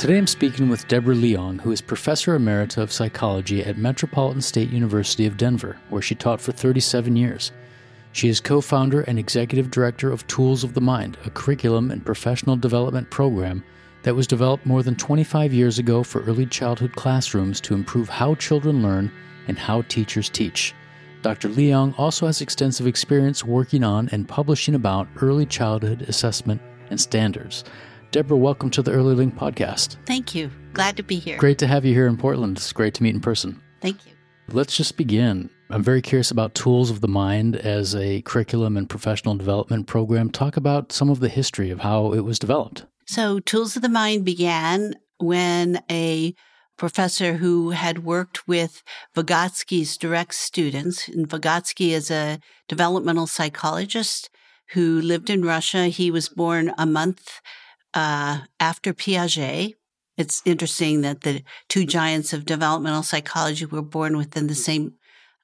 Today I'm speaking with Deborah Leong, who is Professor Emerita of Psychology at Metropolitan State University of Denver, where she taught for 37 years. She is co founder and executive director of Tools of the Mind, a curriculum and professional development program that was developed more than 25 years ago for early childhood classrooms to improve how children learn and how teachers teach. Dr. Leong also has extensive experience working on and publishing about early childhood assessment and standards. Deborah, welcome to the Early Link podcast. Thank you. Glad to be here. Great to have you here in Portland. It's great to meet in person. Thank you. Let's just begin. I'm very curious about Tools of the Mind as a curriculum and professional development program. Talk about some of the history of how it was developed. So, Tools of the Mind began when a professor who had worked with Vygotsky's direct students, and Vygotsky is a developmental psychologist who lived in Russia. He was born a month uh, after Piaget. It's interesting that the two giants of developmental psychology were born within the same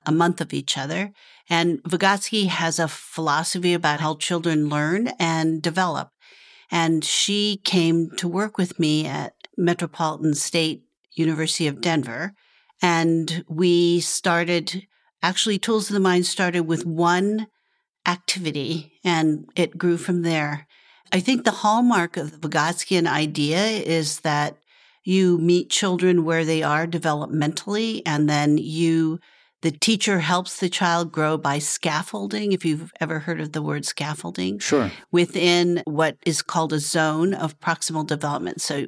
a month of each other. And Vygotsky has a philosophy about how children learn and develop. And she came to work with me at Metropolitan State University of Denver. And we started, actually, Tools of the Mind started with one activity and it grew from there. I think the hallmark of the Vygotskyan idea is that you meet children where they are developmentally and then you the teacher helps the child grow by scaffolding, if you've ever heard of the word scaffolding. Sure. Within what is called a zone of proximal development. So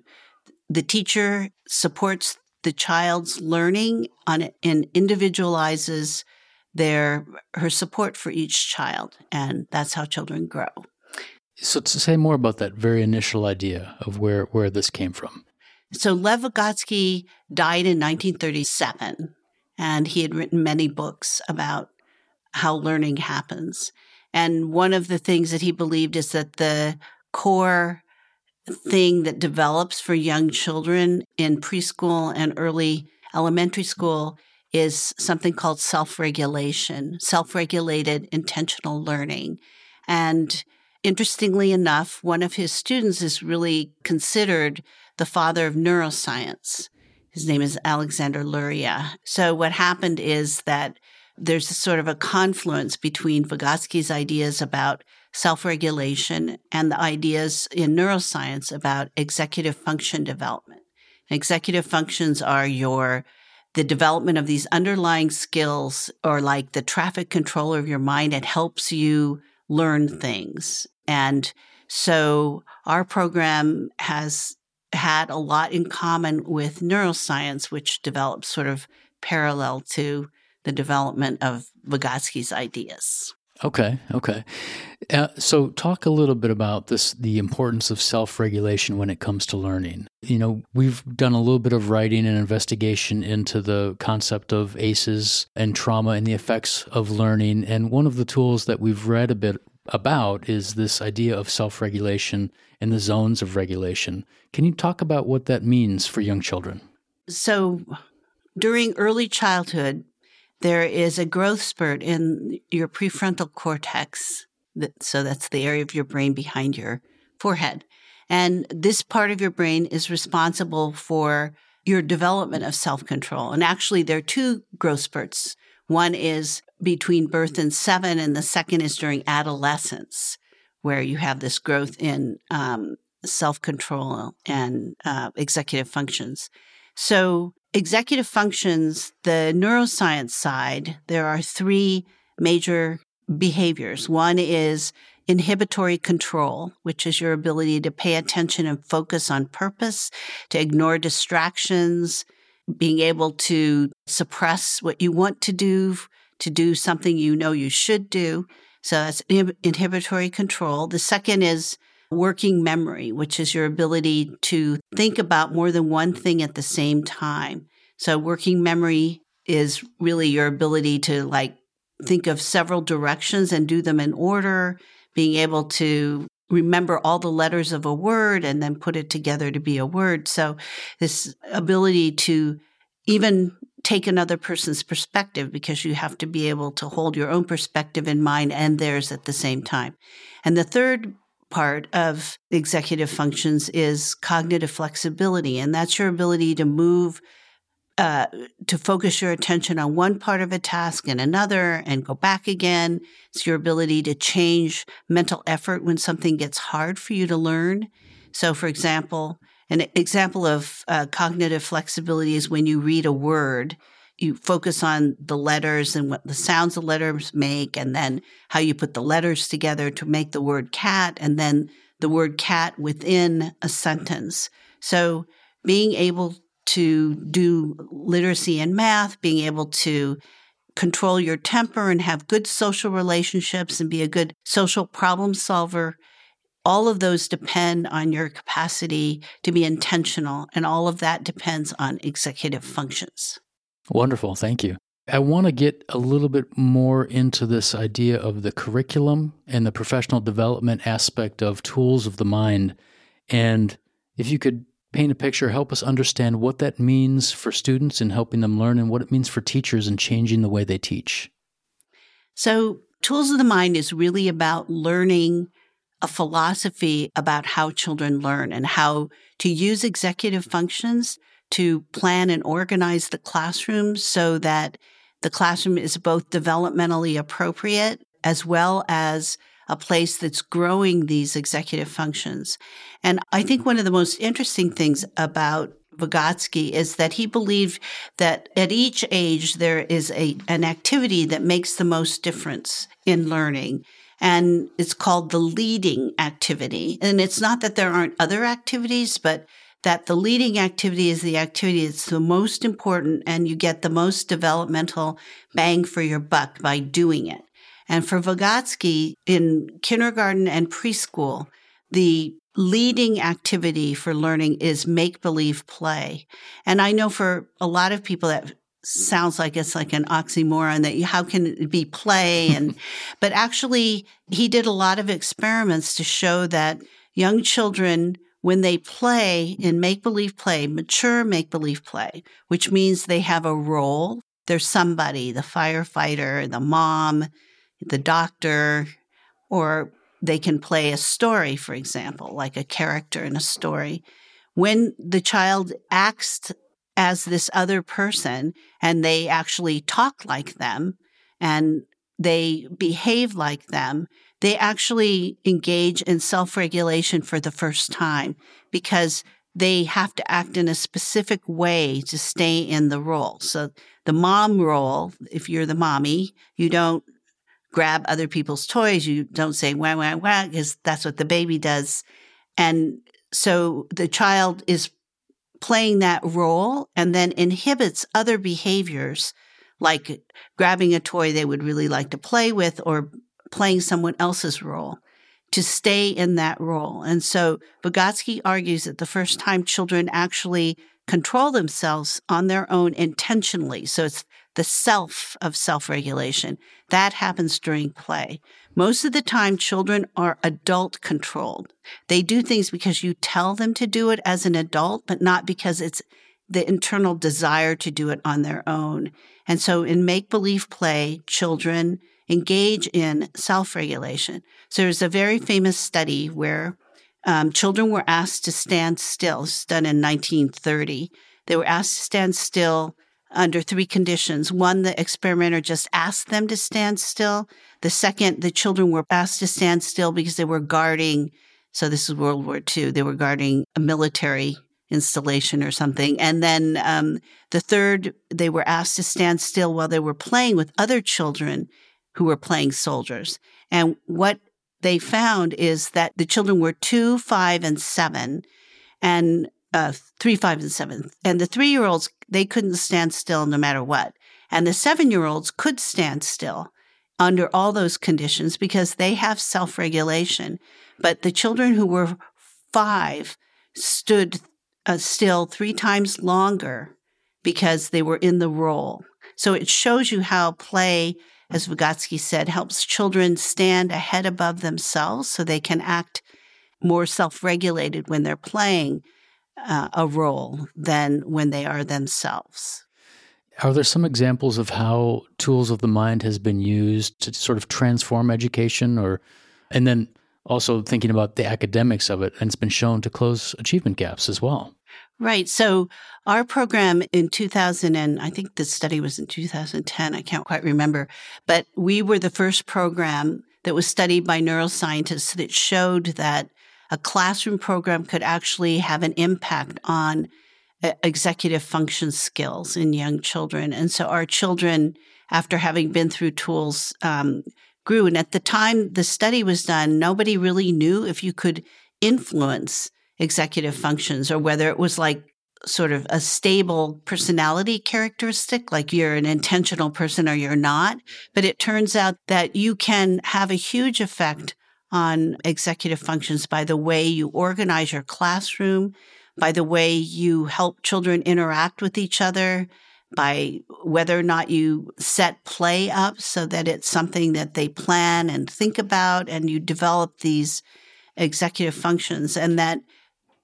the teacher supports the child's learning on and individualizes their her support for each child and that's how children grow. So to say more about that very initial idea of where where this came from. So Lev Vygotsky died in 1937 and he had written many books about how learning happens. And one of the things that he believed is that the core thing that develops for young children in preschool and early elementary school is something called self regulation, self regulated intentional learning. And interestingly enough, one of his students is really considered the father of neuroscience. His name is Alexander Luria. So what happened is that there's a sort of a confluence between Vygotsky's ideas about self-regulation and the ideas in neuroscience about executive function development. executive functions are your the development of these underlying skills or like the traffic controller of your mind. It helps you learn things. And so our program has had a lot in common with neuroscience, which developed sort of parallel to the development of Vygotsky's ideas. Okay, okay. Uh, so, talk a little bit about this the importance of self regulation when it comes to learning. You know, we've done a little bit of writing and investigation into the concept of ACEs and trauma and the effects of learning. And one of the tools that we've read a bit about is this idea of self regulation and the zones of regulation. Can you talk about what that means for young children? So, during early childhood, there is a growth spurt in your prefrontal cortex. So, that's the area of your brain behind your forehead. And this part of your brain is responsible for your development of self control. And actually, there are two growth spurts. One is between birth and seven, and the second is during adolescence, where you have this growth in um, self control and uh, executive functions. So, executive functions, the neuroscience side, there are three major behaviors. One is inhibitory control, which is your ability to pay attention and focus on purpose, to ignore distractions, being able to suppress what you want to do, to do something you know you should do. So that's inhibitory control. The second is working memory, which is your ability to think about more than one thing at the same time. So working memory is really your ability to like think of several directions and do them in order, being able to remember all the letters of a word and then put it together to be a word. So this ability to even take another person's perspective because you have to be able to hold your own perspective in mind and theirs at the same time. And the third part of executive functions is cognitive flexibility, and that's your ability to move. Uh, to focus your attention on one part of a task and another and go back again. It's your ability to change mental effort when something gets hard for you to learn. So, for example, an example of uh, cognitive flexibility is when you read a word you focus on the letters and what the sounds the letters make and then how you put the letters together to make the word cat and then the word cat within a sentence. So being able to do literacy and math, being able to control your temper and have good social relationships and be a good social problem solver. All of those depend on your capacity to be intentional, and all of that depends on executive functions. Wonderful. Thank you. I want to get a little bit more into this idea of the curriculum and the professional development aspect of tools of the mind. And if you could paint a picture, help us understand what that means for students and helping them learn and what it means for teachers and changing the way they teach. So, Tools of the Mind is really about learning a philosophy about how children learn and how to use executive functions to plan and organize the classroom so that the classroom is both developmentally appropriate as well as a place that's growing these executive functions. And I think one of the most interesting things about Vygotsky is that he believed that at each age there is a, an activity that makes the most difference in learning. And it's called the leading activity. And it's not that there aren't other activities, but that the leading activity is the activity that's the most important and you get the most developmental bang for your buck by doing it. And for Vygotsky, in kindergarten and preschool, the leading activity for learning is make believe play. And I know for a lot of people that sounds like it's like an oxymoron that you, how can it be play and but actually he did a lot of experiments to show that young children when they play in make believe play, mature make believe play, which means they have a role. There's somebody, the firefighter, the mom, the doctor, or they can play a story, for example, like a character in a story. When the child acts as this other person and they actually talk like them and they behave like them, they actually engage in self regulation for the first time because they have to act in a specific way to stay in the role. So the mom role, if you're the mommy, you don't grab other people's toys. You don't say wah, wah, wah, because that's what the baby does. And so the child is playing that role and then inhibits other behaviors like grabbing a toy they would really like to play with or playing someone else's role to stay in that role. And so Vygotsky argues that the first time children actually control themselves on their own intentionally, so it's the self of self regulation, that happens during play. Most of the time, children are adult controlled. They do things because you tell them to do it as an adult, but not because it's the internal desire to do it on their own. And so in make believe play, children engage in self regulation. So there's a very famous study where um, children were asked to stand still. Was done in 1930. They were asked to stand still under three conditions. One, the experimenter just asked them to stand still. The second, the children were asked to stand still because they were guarding. So this is World War II. They were guarding a military installation or something. And then um, the third, they were asked to stand still while they were playing with other children who were playing soldiers. And what they found is that the children were two, five, and seven, and uh, three, five, and seven. And the three year olds, they couldn't stand still no matter what. And the seven year olds could stand still under all those conditions because they have self regulation. But the children who were five stood uh, still three times longer because they were in the role. So it shows you how play as Vygotsky said, helps children stand ahead above themselves so they can act more self regulated when they're playing uh, a role than when they are themselves. Are there some examples of how tools of the mind has been used to sort of transform education or and then also thinking about the academics of it, and it's been shown to close achievement gaps as well. Right. So our program in 2000, and I think the study was in 2010, I can't quite remember, but we were the first program that was studied by neuroscientists that showed that a classroom program could actually have an impact on uh, executive function skills in young children. And so our children, after having been through tools, um, grew. And at the time the study was done, nobody really knew if you could influence executive functions or whether it was like sort of a stable personality characteristic, like you're an intentional person or you're not. But it turns out that you can have a huge effect on executive functions by the way you organize your classroom, by the way you help children interact with each other, by whether or not you set play up so that it's something that they plan and think about and you develop these executive functions and that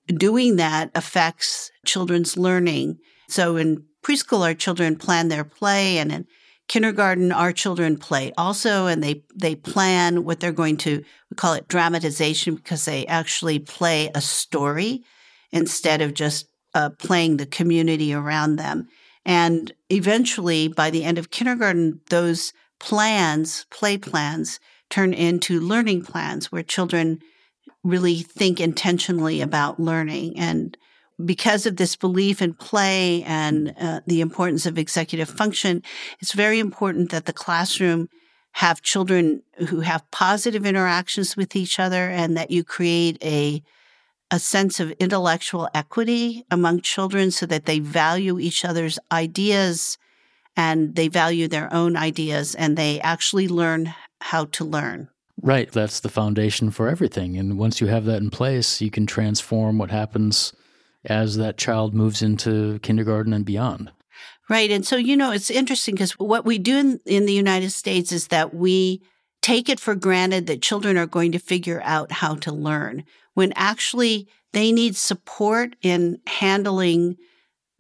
doing that affects children's learning. So in preschool, our children plan their play and in kindergarten, our children play also, and they, they plan what they're going to, we call it dramatization because they actually play a story instead of just uh, playing the community around them. And eventually, by the end of kindergarten, those plans, play plans, turn into learning plans where children really think intentionally about learning. And because of this belief in play and uh, the importance of executive function, it's very important that the classroom have children who have positive interactions with each other and that you create a a sense of intellectual equity among children so that they value each other's ideas and they value their own ideas and they actually learn how to learn. Right. That's the foundation for everything. And once you have that in place, you can transform what happens as that child moves into kindergarten and beyond. Right. And so, you know, it's interesting because what we do in, in the United States is that we take it for granted that children are going to figure out how to learn when actually they need support in handling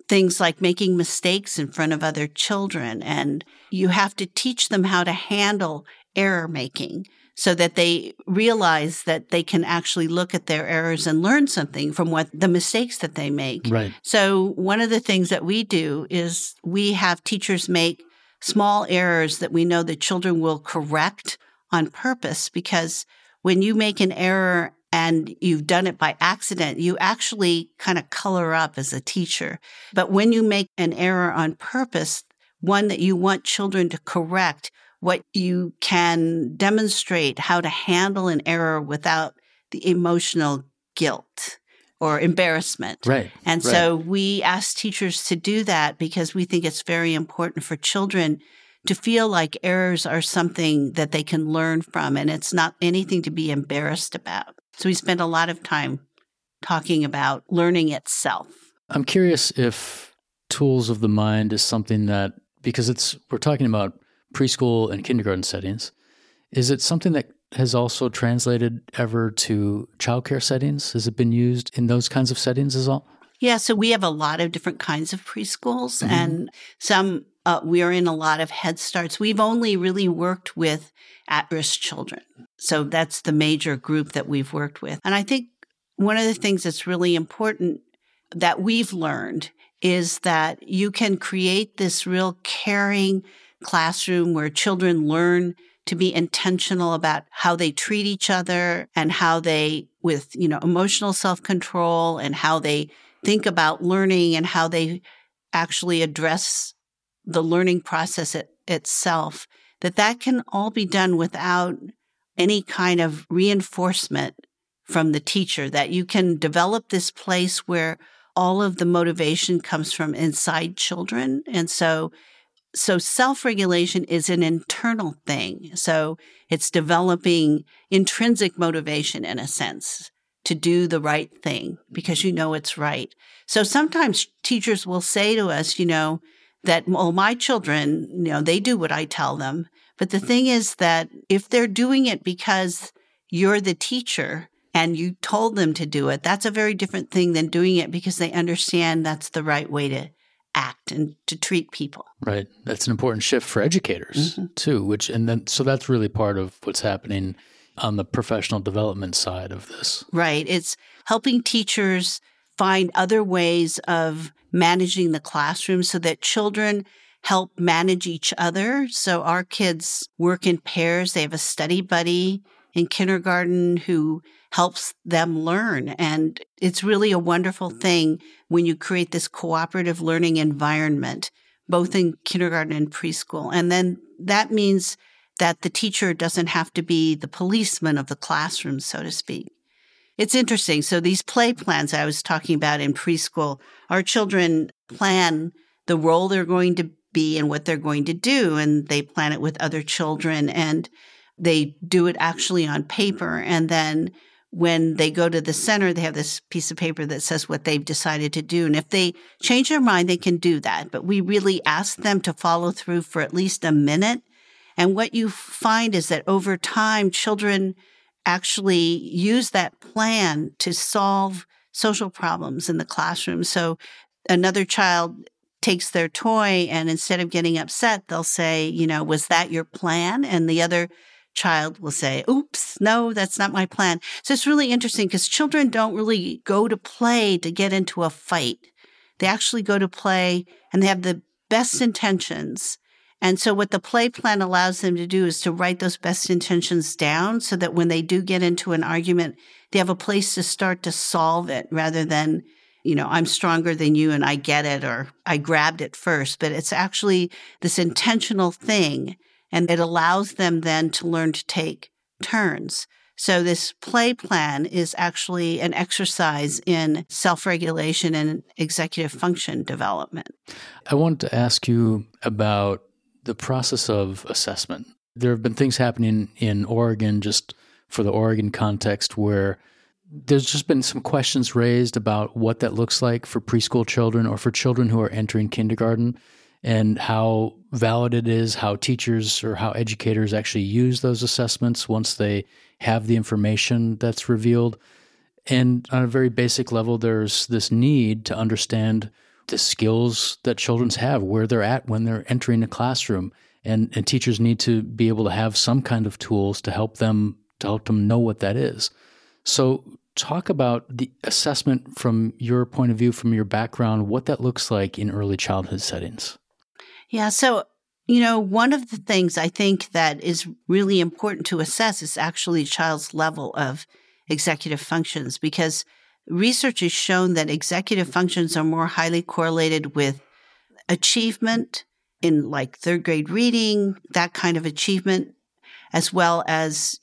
things like making mistakes in front of other children. And you have to teach them how to handle error making so that they realize that they can actually look at their errors and learn something from what the mistakes that they make. Right. So one of the things that we do is we have teachers make small errors that we know the children will correct on purpose because when you make an error and you've done it by accident, you actually kind of color up as a teacher. But when you make an error on purpose, one that you want children to correct, what you can demonstrate how to handle an error without the emotional guilt or embarrassment. Right. And right. so we ask teachers to do that because we think it's very important for children to feel like errors are something that they can learn from and it's not anything to be embarrassed about. So we spend a lot of time talking about learning itself. I'm curious if tools of the mind is something that because it's we're talking about preschool and kindergarten settings, is it something that has also translated ever to childcare settings? Has it been used in those kinds of settings as well? Yeah, so we have a lot of different kinds of preschools, mm-hmm. and some uh, we are in a lot of Head Starts. We've only really worked with at risk children. So that's the major group that we've worked with. And I think one of the things that's really important that we've learned is that you can create this real caring classroom where children learn to be intentional about how they treat each other and how they with you know emotional self-control and how they think about learning and how they actually address the learning process it, itself, that that can all be done without any kind of reinforcement from the teacher, that you can develop this place where all of the motivation comes from inside children. And so, so self-regulation is an internal thing. So it's developing intrinsic motivation in a sense to do the right thing because you know it's right. So sometimes teachers will say to us, you know, that, well, my children, you know, they do what I tell them. But the thing is that if they're doing it because you're the teacher and you told them to do it, that's a very different thing than doing it because they understand that's the right way to act and to treat people. Right. That's an important shift for educators mm-hmm. too, which, and then, so that's really part of what's happening on the professional development side of this. Right. It's helping teachers find other ways of managing the classroom so that children help manage each other. So our kids work in pairs. They have a study buddy in kindergarten who helps them learn. And it's really a wonderful mm-hmm. thing when you create this cooperative learning environment, both mm-hmm. in kindergarten and preschool. And then that means that the teacher doesn't have to be the policeman of the classroom, so to speak. It's interesting. So these play plans I was talking about in preschool, our children plan the role they're going to be and what they're going to do. And they plan it with other children and they do it actually on paper. And then when they go to the center, they have this piece of paper that says what they've decided to do. And if they change their mind, they can do that. But we really ask them to follow through for at least a minute. And what you find is that over time, children actually use that plan to solve social problems in the classroom. So another child takes their toy and instead of getting upset, they'll say, you know, was that your plan? And the other child will say, oops, no, that's not my plan. So it's really interesting because children don't really go to play to get into a fight. They actually go to play and they have the best intentions and so what the play plan allows them to do is to write those best intentions down so that when they do get into an argument, they have a place to start to solve it rather than, you know, I'm stronger than you and I get it or I grabbed it first. But it's actually this intentional thing. And it allows them then to learn to take turns. So this play plan is actually an exercise in self-regulation and executive function development. I want to ask you about the process of assessment. There have been things happening in Oregon, just for the Oregon context, where there's just been some questions raised about what that looks like for preschool children or for children who are entering kindergarten and how valid it is, how teachers or how educators actually use those assessments once they have the information that's revealed. And on a very basic level, there's this need to understand the skills that children have, where they're at when they're entering a classroom. And, and teachers need to be able to have some kind of tools to help them to help them know what that is. So talk about the assessment from your point of view, from your background, what that looks like in early childhood settings. Yeah. So, you know, one of the things I think that is really important to assess is actually a child's level of executive functions because research has shown that executive functions are more highly correlated with achievement in like third grade reading, that kind of achievement, as well as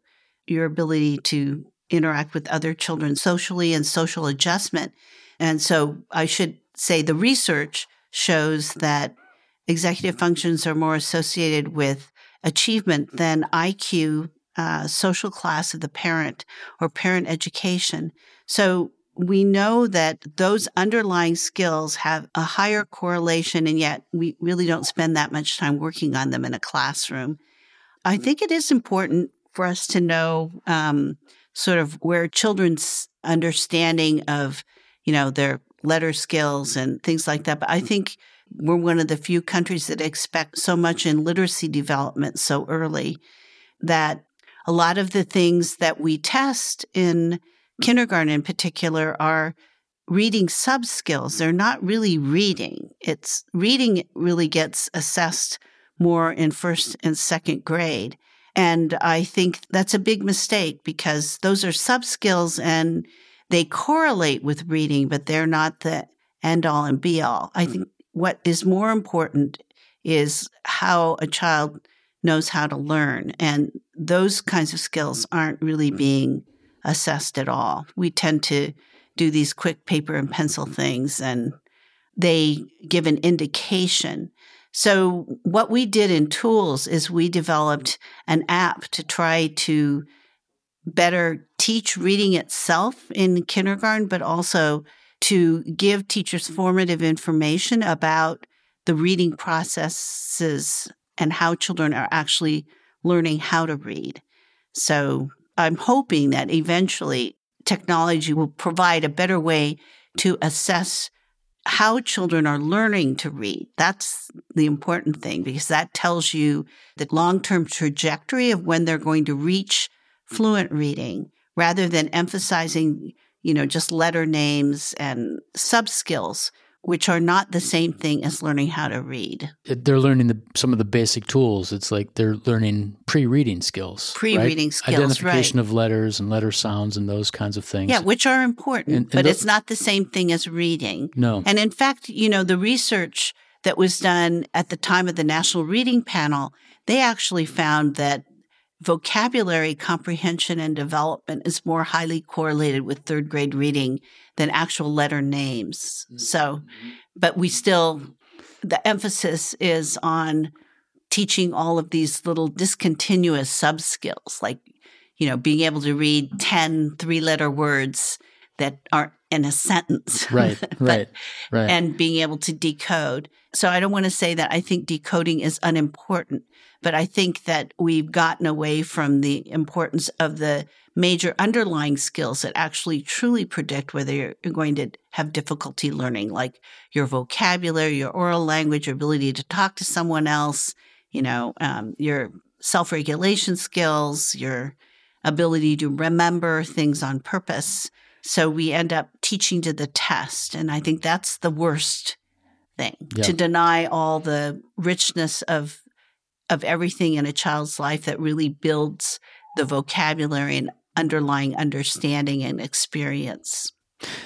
your ability to interact with other children socially and social adjustment. And so I should say the research shows that executive functions are more associated with achievement than IQ, uh, social class of the parent, or parent education. So we know that those underlying skills have a higher correlation, and yet we really don't spend that much time working on them in a classroom. I think it is important for us to know um, sort of where children's understanding of, you know, their letter skills and things like that. But I think we're one of the few countries that expect so much in literacy development so early that a lot of the things that we test in kindergarten in particular are reading sub skills. They're not really reading. It's reading really gets assessed more in first and second grade. And I think that's a big mistake because those are sub skills and they correlate with reading, but they're not the end all and be all. I hmm. think what is more important is how a child knows how to learn. And those kinds of skills mm-hmm. aren't really mm-hmm. being assessed at all. We tend to do these quick paper and pencil mm-hmm. things and they give an indication. So what we did in tools is we developed an app to try to better teach reading itself in kindergarten, but also to give teachers mm-hmm. formative information about the reading processes and how children are actually learning how to read. So I'm hoping that eventually technology will provide a better way to assess how children are learning to read. That's the important thing because that tells you the long term trajectory of when they're going to reach fluent reading rather than emphasizing, you know, just letter names and sub skills which are not the same thing as learning how to read. They're learning the, some of the basic tools. It's like they're learning pre-reading skills, pre-reading right? skills, identification right. of letters and letter sounds and those kinds of things. Yeah, which are important, And- and but it's not the same thing as reading. No, And in fact, you know, the research that was done at the time of the National Reading Panel, they actually found that vocabulary comprehension and development is more highly correlated with third grade reading than actual letter names. So, mm-hmm. but we still, the emphasis is on teaching all of these little discontinuous sub skills, like, you know, being able to read 10 three letter words that aren't in a sentence. right, But- right, right. and being able to decode. So I don't want to say that I think decoding is unimportant, but I think that we've gotten away from the importance of the major underlying skills that actually truly predict whether you're going to have difficulty learning, like your vocabulary, your oral language, your ability to talk to someone else, you know, um, your self regulation skills, your ability to remember things on purpose. So we end up teaching to the test. And I think that's the worst thing Yeah. to deny all the richness of of everything in a child's life that really builds the vocabulary and underlying understanding and experience.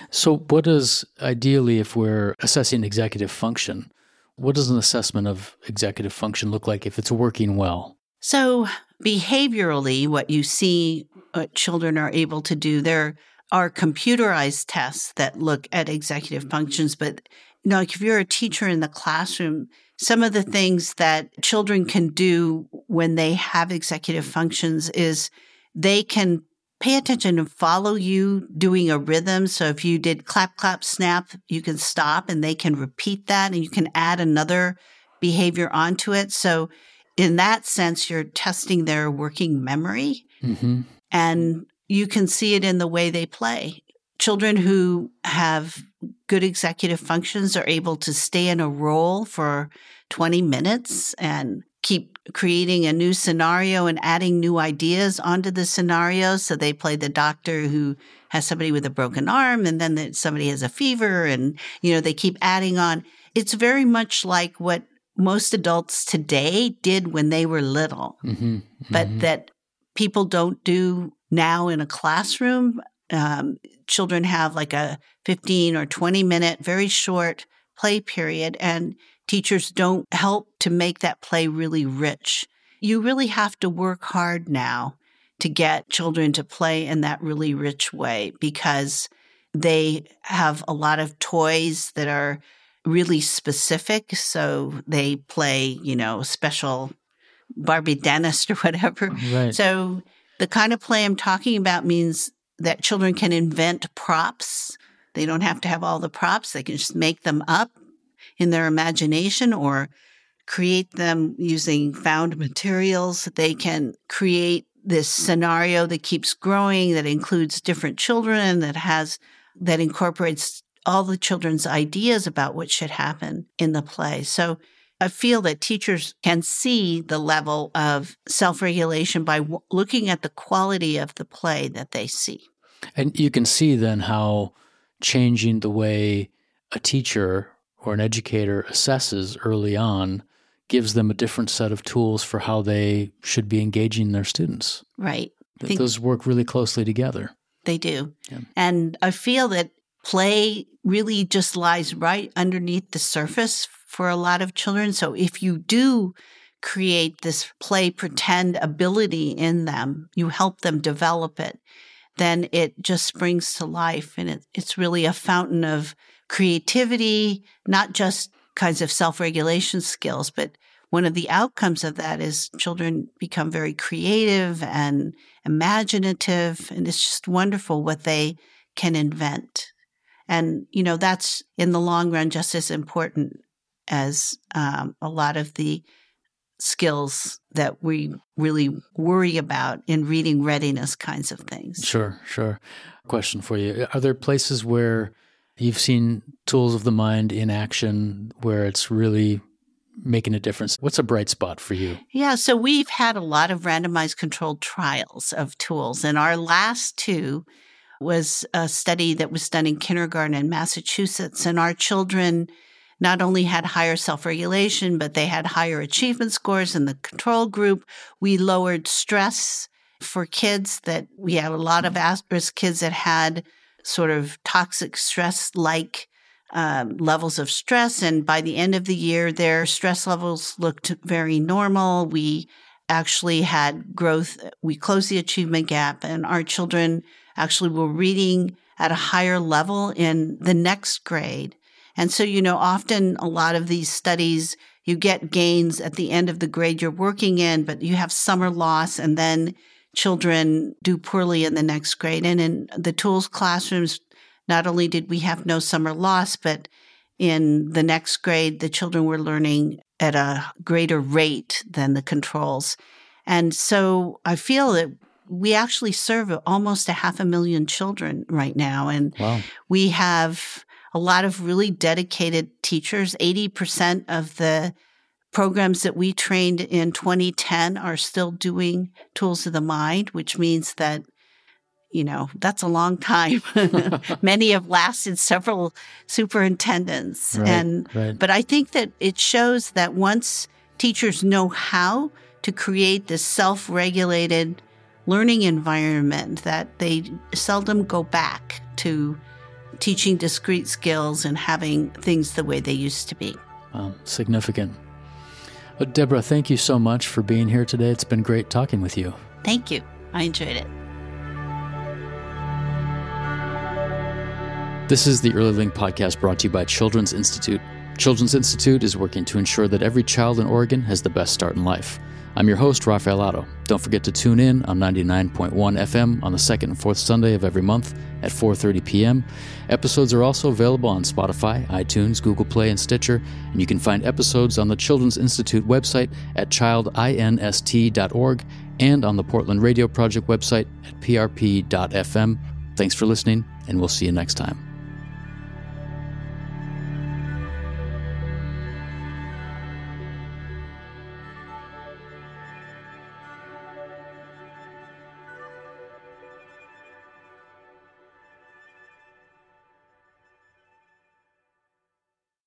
So, what does ideally, if we're assessing executive function, what does an assessment of executive function look like if it's working well? So, behaviorally, what you see what children are able to do, there are computerized tests that look at executive functions. But, you know, like if you're a teacher in the classroom, some of the things that children can do when they have executive functions is they can pay attention and follow you doing a rhythm. So if you did clap, clap, snap, you can stop and they can repeat that and you can add another behavior onto it. So in that sense, you're testing their working memory Mm-hmm. and you can see it in the way they play. Children who have good executive functions are able to stay in a role for 20 minutes and keep creating a new scenario and adding new ideas onto the scenario. So they play the doctor who has somebody with a broken arm and then that somebody has a fever and, you know, they keep adding on. It's very much like what most adults today did when they were little Mm-hmm. but that people don't do now in a classroom. Um, children have like a 15 or 20 minute, very short play period, and teachers don't help to make that play really rich. You really have to work hard now to get children to play in that really rich way because they have a lot of toys that are really specific. So they play, you know, special Barbie dentist or whatever. Right. So the kind of play I'm talking about means that children can invent props. They don't have to have all the props. They can just make them up in their imagination or create them using found materials. They can create this scenario that keeps growing, that includes different children, that has, that incorporates all the children's ideas about what should happen in the play. So I feel that teachers can see the level of self regulation by w- looking at the quality of the play that they see. And you can see then how changing the way a teacher or an educator assesses early on gives them a different set of tools for how they should be engaging their students. Right. Think- Those work really closely together. They do. Yeah. And I feel that play really just lies right underneath the surface for a lot of children. So if you do create this play pretend ability in them, you help them develop it, then it just springs to life. And it, it's really a fountain of creativity, not just kinds of self regulation skills, but one of the outcomes of that is children become very creative and imaginative. And it's just wonderful what they can invent. And, you know, that's in the long run just as important as um, a lot of the skills that we really worry about in reading readiness kinds of things. Sure, sure. Question for you. Are there places where you've seen tools of the mind in action where it's really making a difference. What's a bright spot for you? Yeah, so we've had a lot of randomized controlled trials of tools, and our last two was a study that was done in kindergarten in Massachusetts, and our children not only had higher self regulation, but they had higher achievement scores in the control group. We lowered stress for kids that we had a lot of at risk kids that had sort of toxic stress like um, levels of stress. And by the end of the year, their stress levels looked very normal. We actually had growth. We closed the achievement gap, and our children actually were reading at a higher level in the next grade. And so, you know, often a lot of these studies, you get gains at the end of the grade you're working in, but you have summer loss and then children do poorly in the next grade. And in the tools classrooms, not only did we have no summer loss, but in the next grade, the children were learning at a greater rate than the controls. And so I feel that we actually serve almost a half a million children right now. And wow. we have a lot of really dedicated teachers. 80% of the programs that we trained in 2010 are still doing tools of the mind, which means that you know, that's a long time. Many have lasted several superintendents. Right, and right. but I think that it shows that once teachers know how to create this self-regulated learning environment that they seldom go back to teaching discrete skills and having things the way they used to be. Wow, significant. But Deborah, thank you so much for being here today. It's been great talking with you. Thank you. I enjoyed it. This is the Early Link podcast brought to you by Children's Institute. Children's Institute is working to ensure that every child in Oregon has the best start in life. I'm your host, Rafael Otto. Don't forget to tune in on 99.1 FM on the second and fourth Sunday of every month at 4:30 p.m. Episodes are also available on Spotify, iTunes, Google Play, and Stitcher, and you can find episodes on the Children's Institute website at childinst.org and on the Portland Radio Project website at prp.fm. Thanks for listening, and we'll see you next time.